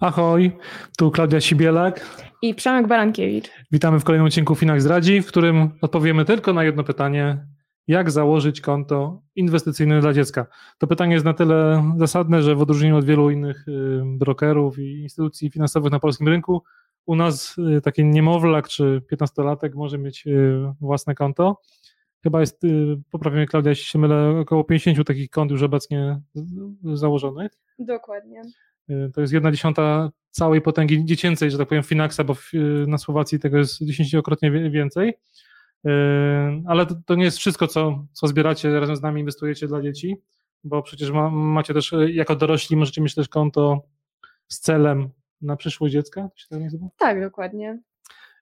Ahoj, tu Klaudia Sibielak i Przemek Barankiewicz. Witamy w kolejnym odcinku Finax Zdradzi, w którym odpowiemy tylko na jedno pytanie. Jak założyć konto inwestycyjne dla dziecka? To pytanie jest na tyle zasadne, że w odróżnieniu od wielu innych brokerów i instytucji finansowych na polskim rynku, u nas y, taki niemowlak czy 15-latek może mieć y, własne konto. Chyba jest, poprawnie Klaudia, jeśli się mylę, około 50 takich kont już obecnie założonych. Dokładnie. Y, to jest jedna dziesiąta całej potęgi dziecięcej, że tak powiem, Finaxa, bo na Słowacji tego jest dziesięciokrotnie więcej. Y, ale to, nie jest wszystko, co, co zbieracie, razem z nami inwestujecie dla dzieci, bo przecież ma, macie też, y, jako dorośli, możecie mieć też konto z celem na przyszłość dziecka. To się tak nazywa? Tak, dokładnie.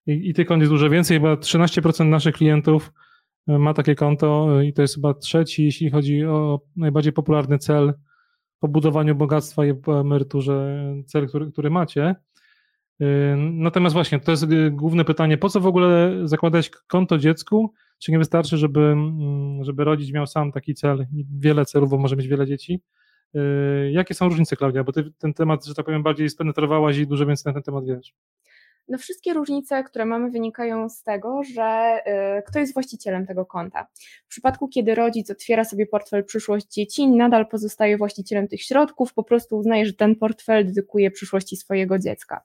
I, i tych kont jest dużo więcej, chyba 13% naszych klientów ma takie konto i to jest chyba trzeci, jeśli chodzi o najbardziej popularny cel po budowaniu bogactwa i po emeryturze cel, który, który macie. Y, natomiast właśnie, to jest główne pytanie, po co w ogóle zakładać konto dziecku? Czy nie wystarczy, żeby, mm, żeby rodzic miał sam taki cel i wiele celów, bo może mieć wiele dzieci? Y, jakie są różnice, Klaudia? Bo ty ten temat, że tak powiem, bardziej spenetrowałaś i dużo więcej na ten temat wiesz. No wszystkie różnice, które mamy, wynikają z tego, że y, kto jest właścicielem tego konta. W przypadku, kiedy rodzic otwiera sobie portfel przyszłość dzieci, nadal pozostaje właścicielem tych środków, po prostu uznaje, że ten portfel dedykuje przyszłości swojego dziecka.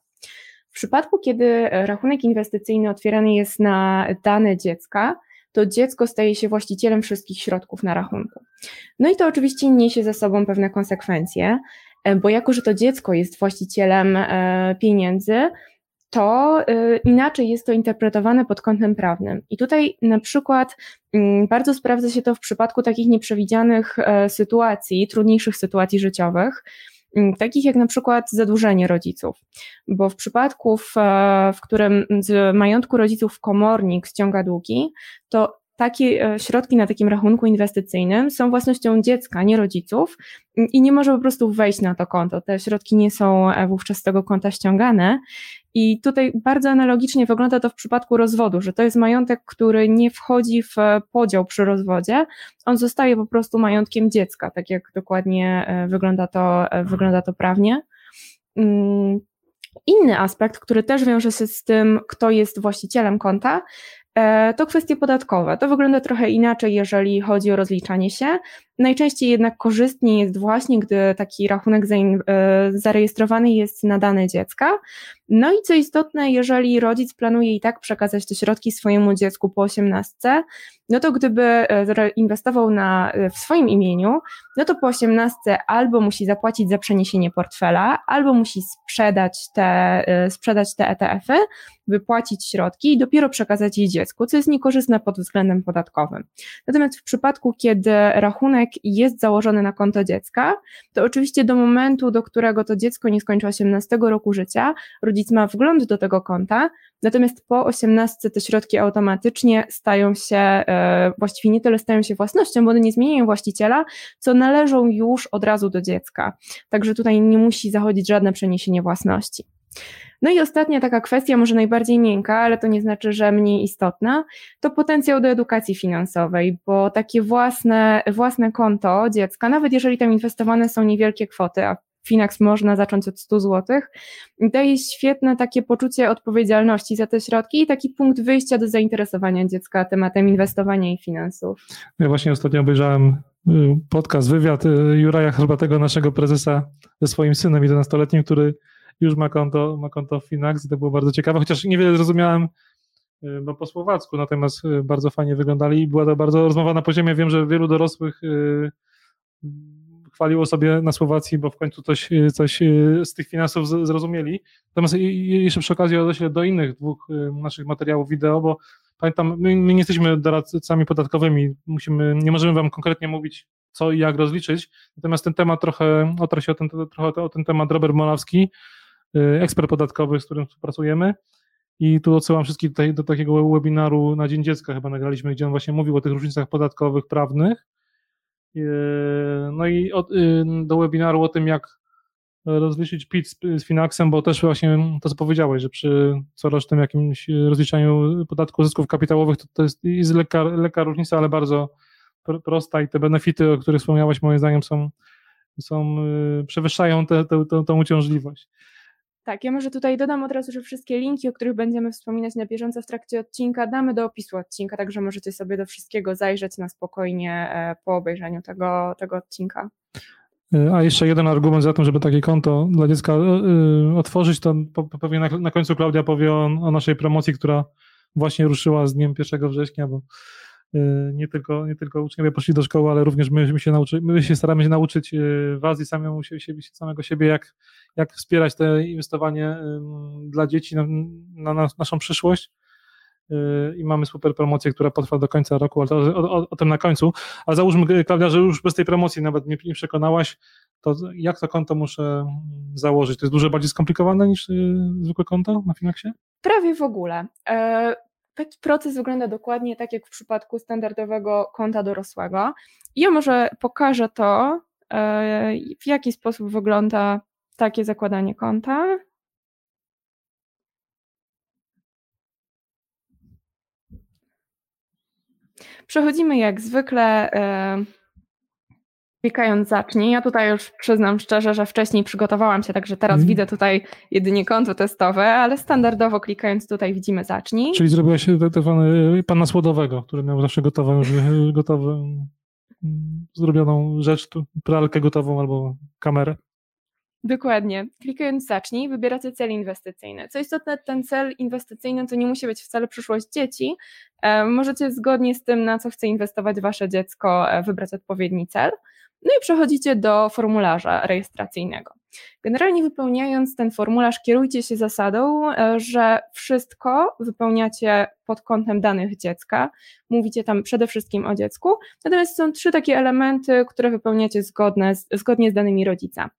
W przypadku, kiedy rachunek inwestycyjny otwierany jest na dane dziecka, to dziecko staje się właścicielem wszystkich środków na rachunku. No i to oczywiście niesie ze sobą pewne konsekwencje, e, bo jako, że to dziecko jest właścicielem e, pieniędzy, to y, inaczej jest to interpretowane pod kątem prawnym. I tutaj na przykład mm, bardzo sprawdza się to w przypadku takich nieprzewidzianych e, sytuacji, trudniejszych sytuacji życiowych, takich jak na przykład zadłużenie rodziców, bo w przypadku, w, e, w którym z majątku rodziców komornik ściąga długi, to takie e, środki na takim rachunku inwestycyjnym są własnością dziecka, nie rodziców i nie może po prostu wejść na to konto. Te środki nie są wówczas z tego konta ściągane i tutaj bardzo analogicznie wygląda to w przypadku rozwodu, że to jest majątek, który nie wchodzi w podział przy rozwodzie, on zostaje po prostu majątkiem dziecka, tak jak dokładnie e, wygląda to, e, wygląda to prawnie. Mm, inny aspekt, który też wiąże się z tym, kto jest właścicielem konta, e, to kwestie podatkowe. To wygląda trochę inaczej, jeżeli chodzi o rozliczanie się. Najczęściej jednak korzystnie jest właśnie, gdy taki rachunek zarejestrowany jest na dane dziecka, no i co istotne, jeżeli rodzic planuje i tak przekazać te środki swojemu dziecku po 18, no to gdyby e, inwestował na, e, w swoim imieniu, no to po 18 albo musi zapłacić za przeniesienie portfela, albo musi sprzedać te, e, sprzedać te ETF-y, wypłacić środki i dopiero przekazać je dziecku, co jest niekorzystne pod względem podatkowym. Natomiast w przypadku, kiedy rachunek jest założony na konto dziecka, to oczywiście do momentu, do którego to dziecko nie skończy 18 roku życia, rodzic ma wgląd do tego konta, natomiast po 18 te środki automatycznie stają się, e, właściwie nie tyle stają się własnością, bo one nie zmieniają właściciela, co należą już od razu do dziecka. Także tutaj nie musi zachodzić żadne przeniesienie własności. No i ostatnia taka kwestia, może najbardziej miękka, ale to nie znaczy, że mniej istotna, to potencjał do edukacji finansowej, bo takie własne, własne konto dziecka, nawet jeżeli tam inwestowane są niewielkie kwoty, a Finax można zacząć od 100 zł, daje świetne takie poczucie odpowiedzialności za te środki i taki punkt wyjścia do zainteresowania dziecka tematem inwestowania i finansów. Ja właśnie ostatnio obejrzałem y, podcast, wywiad y, Juraja Herbatego, naszego prezesa ze swoim synem 11-letnim, który już ma konto, ma konto w Finax i to było bardzo ciekawe, chociaż niewiele zrozumiałem y, no, po słowacku, natomiast bardzo fajnie wyglądali i była to bardzo rozmowa na poziomie, wiem, że wielu dorosłych chwaliło sobie na Słowacji, bo w końcu coś, coś z tych finansów zrozumieli. Natomiast jeszcze przy okazji odeślę do innych dwóch naszych materiałów wideo, bo pamiętam, my, my nie jesteśmy doradcami podatkowymi, musimy, nie możemy wam konkretnie mówić, co i jak rozliczyć, natomiast ten temat trochę, otarł się o ten, trochę o ten temat Robert Molawski, ekspert podatkowy, z którym współpracujemy, i tu odsyłam wszystkich tutaj do takiego webinaru na Dzień Dziecka chyba nagraliśmy, gdzie on właśnie mówił o tych różnicach podatkowych, prawnych, Yy, no i od, yy, do webinaru o tym, jak rozliczyć PIT z, z Finaxem, bo też właśnie to, co powiedziałeś, że przy corocznym jakimś rozliczaniu podatku zysków kapitałowych to, to jest, jest lekka, lekka różnica, ale bardzo prosta i te benefity, o których wspomniałeś, moim zdaniem są, są y, przewyższają tę uciążliwość. Tak, ja może tutaj dodam od razu, że wszystkie linki, o których będziemy wspominać na bieżąco w trakcie odcinka, damy do opisu odcinka, także możecie sobie do wszystkiego zajrzeć na spokojnie e, po obejrzeniu tego, tego odcinka. E, a jeszcze jeden argument za tym, żeby takie konto dla dziecka e, otworzyć, to pewnie na, końcu Klaudia powie o, o naszej promocji, która właśnie ruszyła z dniem 1 września, bo nie tylko, nie tylko uczniowie poszli do szkoły, ale również my, się, nauczy, my się staramy się nauczyć w Azji samemu siebie, samego siebie, jak, jak wspierać te inwestowanie dla dzieci na, na, na naszą przyszłość i mamy super promocję, która potrwa do końca roku, ale to, o, o, o, tym na końcu. Ale załóżmy, Klaudia, że już bez tej promocji nawet mnie nie przekonałaś, to jak to konto muszę założyć? To jest dużo bardziej skomplikowane niż y, zwykłe konto na Finaxie? Prawie w ogóle. Taki proces wygląda dokładnie tak jak w przypadku standardowego konta dorosłego. Ja może pokażę to, e, w jaki sposób wygląda takie zakładanie konta. Przechodzimy jak zwykle e, klikając zacznij. Ja tutaj już przyznam szczerze, że wcześniej przygotowałam się, także teraz mm. widzę tutaj jedynie konto testowe, ale standardowo klikając tutaj widzimy zacznij. Czyli zrobiłaś tak zwany pana słodowego, który miał zawsze gotową, już gotową, mm, zrobioną rzecz, pralkę gotową albo kamerę. Dokładnie. Klikając zacznij, wybieracie cel inwestycyjny. Co istotne, ten cel inwestycyjny to nie musi być wcale przyszłość dzieci. E, możecie zgodnie z tym, na co chce inwestować wasze dziecko, e, wybrać odpowiedni cel. No i przechodzicie do formularza rejestracyjnego. Generalnie wypełniając ten formularz, kierujcie się zasadą, e, że wszystko wypełniacie pod kątem danych dziecka. Mówicie tam przede wszystkim o dziecku. Natomiast są trzy takie elementy, które wypełniacie zgodne z, zgodnie z danymi rodzica.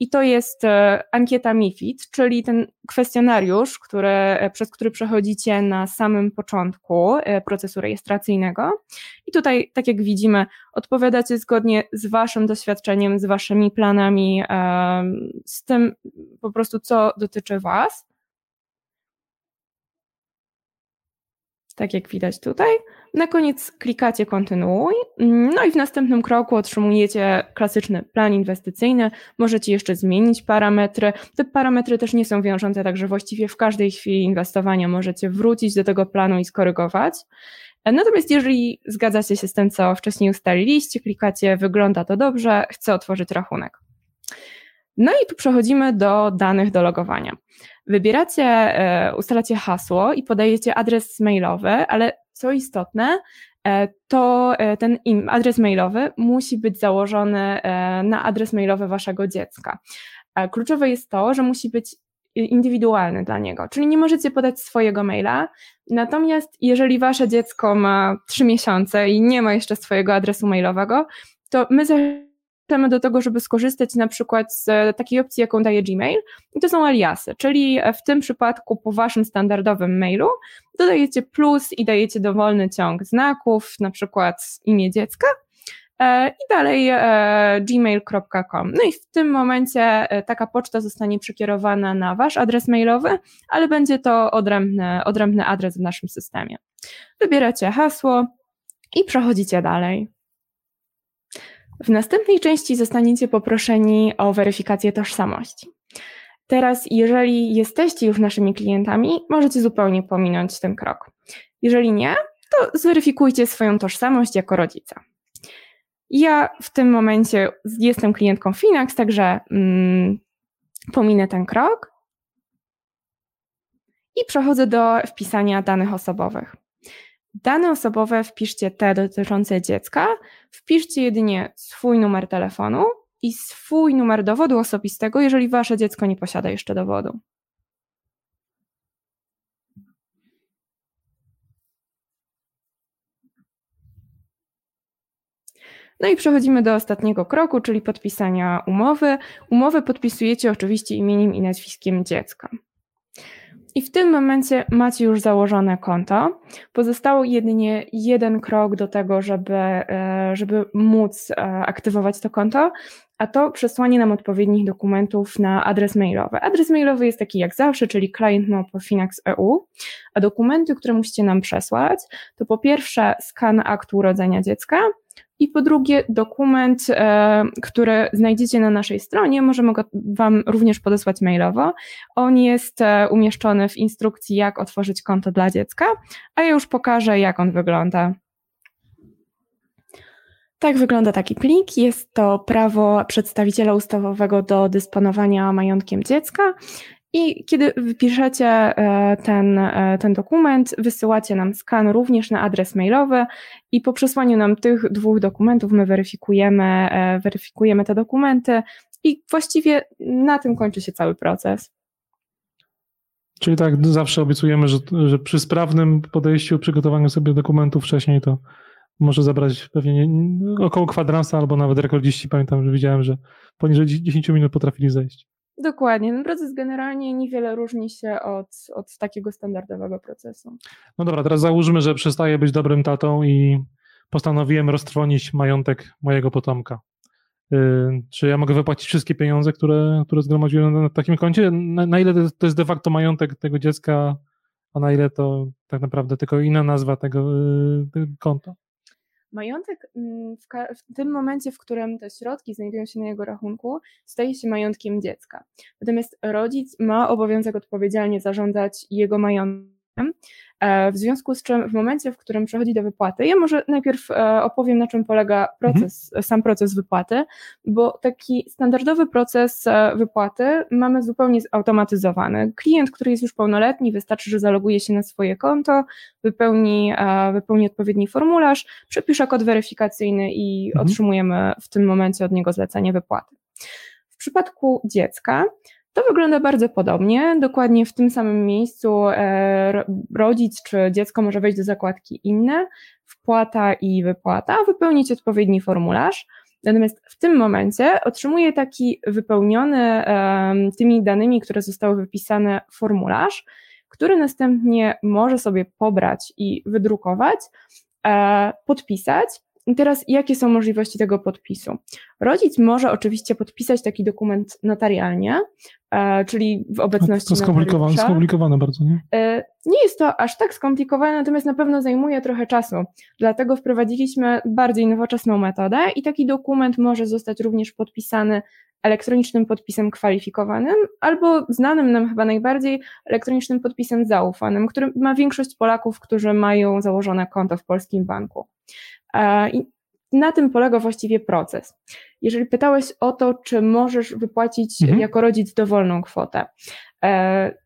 I to jest e, ankieta MIFID, czyli ten kwestionariusz, który, e, przez który przechodzicie na samym początku procesu rejestracyjnego. I tutaj, tak jak widzimy, odpowiadacie zgodnie z Waszym doświadczeniem, z Waszymi planami z tym po prostu, co dotyczy Was. Tak jak widać tutaj. Na koniec klikacie kontynuuj. No i w następnym kroku otrzymujecie klasyczny plan inwestycyjny. Możecie jeszcze zmienić parametry. Te parametry też nie są wiążące, także właściwie w każdej chwili inwestowania możecie wrócić do tego planu i skorygować. Natomiast jeżeli zgadzacie się z tym, co wcześniej ustaliliście, klikacie wygląda to dobrze, chcę otworzyć rachunek. No i tu przechodzimy do danych do logowania. Wybieracie, e, ustalacie hasło i podajecie adres mailowy, ale co istotne, e, to e, ten adres mailowy musi być założony na adres mailowy waszego dziecka. Kluczowe jest to, że musi być indywidualny dla niego, czyli nie możecie podać swojego maila. Natomiast jeżeli wasze dziecko ma trzy miesiące i nie ma jeszcze swojego adresu mailowego, to my zachęcamy do tego, żeby skorzystać na przykład z takiej opcji, jaką daje Gmail, i to są aliasy, czyli w tym przypadku po waszym standardowym mailu dodajecie plus i dajecie dowolny ciąg znaków, na przykład imię dziecka, e, i dalej e, gmail.com. No i w tym momencie e, taka poczta zostanie przekierowana na Wasz adres mailowy, ale będzie to odrębny, odrębny adres w naszym systemie. Wybieracie hasło i przechodzicie dalej. W następnej części zostaniecie poproszeni o weryfikację tożsamości. Teraz, jeżeli jesteście już naszymi klientami, możecie zupełnie pominąć ten krok. Jeżeli nie, to zweryfikujcie swoją tożsamość jako rodzica. Ja w tym momencie jestem klientką Finax, także mm, pominę ten krok i przechodzę do wpisania danych osobowych. Dane osobowe wpiszcie te dotyczące dziecka, wpiszcie jedynie swój numer telefonu i swój numer dowodu osobistego, jeżeli wasze dziecko nie posiada jeszcze dowodu. No i przechodzimy do ostatniego kroku, czyli podpisania umowy. Umowę podpisujecie oczywiście imieniem i nazwiskiem dziecka. I w tym momencie macie już założone konto. Pozostało jedynie jeden krok do tego, żeby, e, żeby móc e, aktywować to konto. a to przesłanie nam odpowiednich dokumentów na adres mailowy. Adres mailowy jest taki jak zawsze, czyli client.finax.eu, a dokumenty, które musicie nam przesłać, to po pierwsze skan aktu urodzenia dziecka, i po drugie, dokument, e, który znajdziecie na naszej stronie, możemy go Wam również podesłać mailowo. On jest e, umieszczony w instrukcji, jak otworzyć konto dla dziecka, a ja już pokażę, jak on wygląda. Tak wygląda taki plik. Jest to prawo przedstawiciela ustawowego do dysponowania majątkiem dziecka. I kiedy wypiszecie e, ten, e, ten dokument, wysyłacie nam skan również na adres mailowy i po przesłaniu nam tych dwóch dokumentów my weryfikujemy, e, weryfikujemy te dokumenty i właściwie na tym kończy się cały proces. Czyli tak zawsze obiecujemy, że, że przy sprawnym podejściu, przygotowaniu sobie dokumentów wcześniej to może zabrać pewnie około kwadransa albo nawet rekordziści. Pamiętam, że widziałem, że poniżej 10 minut potrafili zejść. Dokładnie. Ten proces generalnie niewiele różni się od, od takiego standardowego procesu. No dobra, teraz załóżmy, że przestaję być dobrym tatą i postanowiłem roztrwonić majątek mojego potomka. Yy, czy ja mogę wypłacić wszystkie pieniądze, które, które zgromadziłem na takim koncie? Na, na ile to jest de facto majątek tego dziecka, a na ile to tak naprawdę tylko inna nazwa tego, tego konta? Majątek mm, w, w, tym momencie, w którym te środki znajdują się na jego rachunku, staje się majątkiem dziecka. Natomiast rodzic ma obowiązek odpowiedzialnie zarządzać jego majątkiem, w związku z czym w momencie, w którym przechodzi do wypłaty, ja może najpierw e, opowiem, na czym polega proces, mhm. sam proces wypłaty, bo taki standardowy proces e, wypłaty mamy zupełnie zautomatyzowany. Klient, który jest już pełnoletni, wystarczy, że zaloguje się na swoje konto, wypełni, wypełni odpowiedni formularz, przepisze kod weryfikacyjny i mhm. otrzymujemy w tym momencie od niego zlecenie wypłaty. W przypadku dziecka to wygląda bardzo podobnie. Dokładnie w tym samym miejscu e, rodzic czy dziecko może wejść do zakładki inne, wpłata i wypłata, wypełnić odpowiedni formularz. Natomiast w tym momencie otrzymuje taki wypełniony tymi danymi, które zostały wypisane formularz, który następnie może sobie pobrać i wydrukować, e, podpisać i teraz, jakie są możliwości tego podpisu? Rodzic może oczywiście podpisać taki dokument notarialnie, e, czyli w obecności. To skomplikowane, skomplikowane bardzo, nie? E, nie jest to aż tak skomplikowane, natomiast na pewno zajmuje trochę czasu. Dlatego wprowadziliśmy bardziej nowoczesną metodę i taki dokument może zostać również podpisany elektronicznym podpisem kwalifikowanym albo znanym nam chyba najbardziej elektronicznym podpisem zaufanym, który ma większość Polaków, którzy mają założone konto w polskim banku. E, I na tym polega właściwie proces. Jeżeli pytałeś o to, czy możesz wypłacić mhm. jako rodzic dowolną kwotę, e,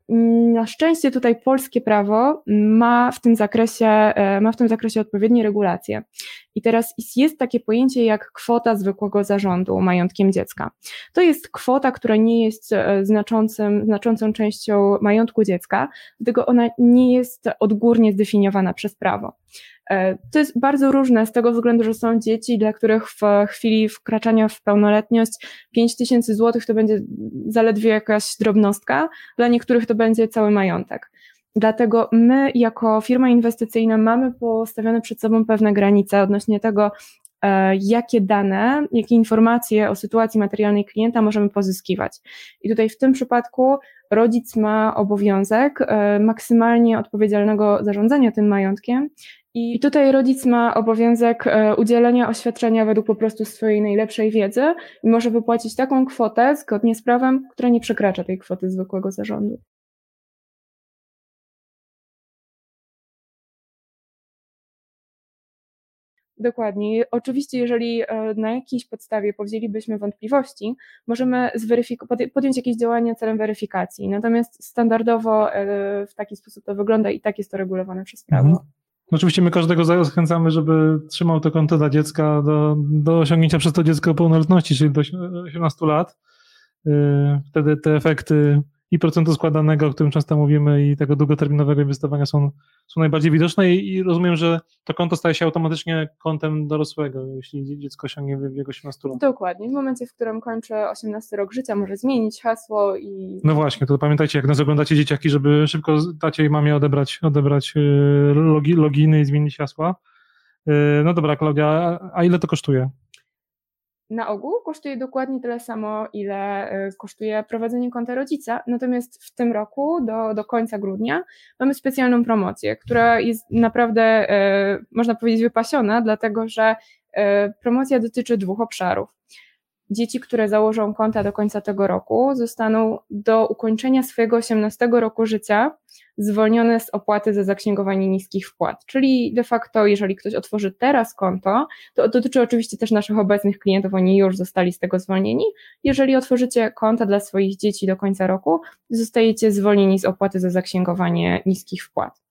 na szczęście tutaj polskie prawo ma w tym zakresie, e, ma w tym zakresie odpowiednie regulacje. I teraz jest takie pojęcie jak kwota zwykłego zarządu majątkiem dziecka. To jest kwota, która nie jest znaczącym, znaczącą częścią majątku dziecka, dlatego ona nie jest odgórnie zdefiniowana przez prawo. E, to jest bardzo różne z tego względu, że są dzieci, dla których w chwili wkraczania w pełnoletność 5 tysięcy złotych to będzie zaledwie jakaś drobnostka, dla niektórych to będzie cały majątek. Dlatego my, jako firma inwestycyjna, mamy postawione przed sobą pewne granice odnośnie tego, jakie dane, jakie informacje o sytuacji materialnej klienta możemy pozyskiwać. I tutaj w tym przypadku rodzic ma obowiązek e, maksymalnie odpowiedzialnego zarządzania tym majątkiem i tutaj rodzic ma obowiązek e, udzielenia oświadczenia według po prostu swojej najlepszej wiedzy i może wypłacić taką kwotę zgodnie z prawem, która nie przekracza tej kwoty zwykłego zarządu. Dokładnie. Oczywiście, jeżeli e, na jakiejś podstawie powzięlibyśmy wątpliwości, możemy podjąć jakieś działania celem weryfikacji. Natomiast standardowo e, w taki sposób to wygląda i tak jest to regulowane przez prawo. Mhm. Oczywiście my każdego zachęcamy, żeby trzymał to konto dla dziecka do, do osiągnięcia przez to dziecko pełnoletności, czyli do 18 lat. Y, wtedy te efekty i procentu składanego, o którym często mówimy, i tego długoterminowego inwestowania są, są najbardziej widoczne i, i rozumiem, że to konto staje się automatycznie kontem dorosłego, jeśli dziecko osiągnie wiek 18 lat. Dokładnie. W momencie, w którym kończy 18 rok życia, może zmienić hasło i... No właśnie, to pamiętajcie, jak nas oglądacie dzieciaki, żeby szybko tacie i mamie odebrać, odebrać y, logi, loginy i zmienić hasła. Y, no dobra, Klaudia, a ile to kosztuje? Na ogół kosztuje dokładnie tyle samo, ile e, kosztuje prowadzenie konta rodzica. Natomiast w tym roku, do, do końca grudnia, mamy specjalną promocję, która jest naprawdę, e, można powiedzieć, wypasiona, dlatego że e, promocja dotyczy dwóch obszarów dzieci, które założą konta do końca tego roku, zostaną do ukończenia swojego 18 roku życia zwolnione z opłaty za zaksięgowanie niskich wpłat. Czyli de facto, jeżeli ktoś otworzy teraz konto, to dotyczy oczywiście też naszych obecnych klientów, oni już zostali z tego zwolnieni. Jeżeli otworzycie konta dla swoich dzieci do końca roku, zostajecie zwolnieni z opłaty za zaksięgowanie niskich wpłat.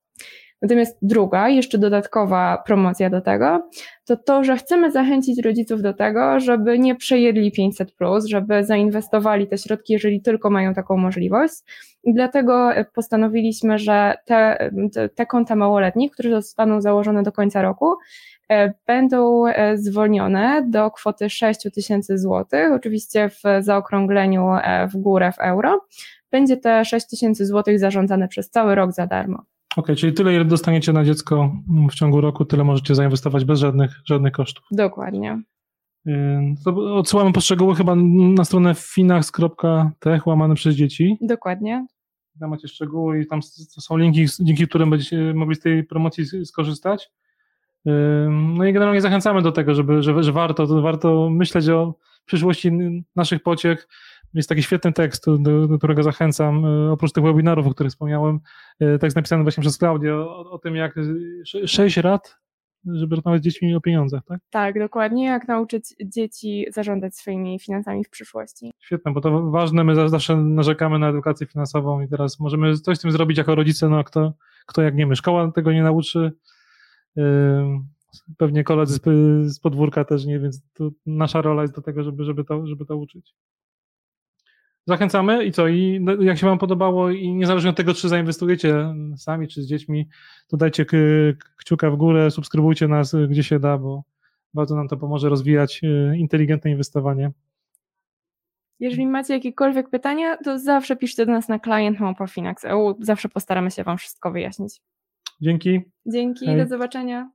Natomiast druga, jeszcze dodatkowa promocja do tego, to to, że chcemy zachęcić rodziców do tego, żeby nie przejedli 500, żeby zainwestowali te środki, jeżeli tylko mają taką możliwość. I dlatego postanowiliśmy, że te, te, konta małoletnich, które zostaną założone do końca roku, e, będą e, zwolnione do kwoty 6 tysięcy złotych, oczywiście w zaokrągleniu e, w górę w euro. Będzie te 6 tysięcy złotych zarządzane przez cały rok za darmo. OK, czyli tyle, ile dostaniecie na dziecko w ciągu roku, tyle możecie zainwestować bez żadnych, żadnych kosztów. Dokładnie. To odsyłamy po szczegóły chyba na stronę finax.tech łamane przez dzieci. Dokładnie. Tam macie szczegóły i tam są linki, dzięki którym będziecie mogli z tej promocji skorzystać. No i generalnie zachęcamy do tego, żeby, że, że warto, warto myśleć o przyszłości naszych pociech, jest taki świetny tekst, do, do którego zachęcam, e, oprócz tych webinarów, o których wspomniałem, e, tekst napisany właśnie przez Klaudię o, o tym, jak sześć rad żeby rozmawiać z dziećmi o pieniądzach, tak? Tak, dokładnie, jak nauczyć dzieci zarządzać swoimi finansami w przyszłości. Świetne, bo to ważne, my zawsze narzekamy na edukację finansową i teraz możemy coś z tym zrobić jako rodzice, no kto, kto jak nie my. Szkoła tego nie nauczy, pewnie koledzy z, z podwórka też nie, więc nasza rola jest do tego, żeby, żeby, to, żeby to uczyć. Zachęcamy i co? I no, jak się Wam podobało i niezależnie od tego, czy zainwestujecie sami, czy z dziećmi, to dajcie kciuka w górę, subskrybujcie nas, gdzie się da, bo bardzo nam to pomoże rozwijać e, inteligentne inwestowanie. Jeżeli macie jakiekolwiek pytania, to zawsze piszcie do nas na client Zawsze postaramy się Wam wszystko wyjaśnić. Dzięki. Dzięki, Hej. do zobaczenia.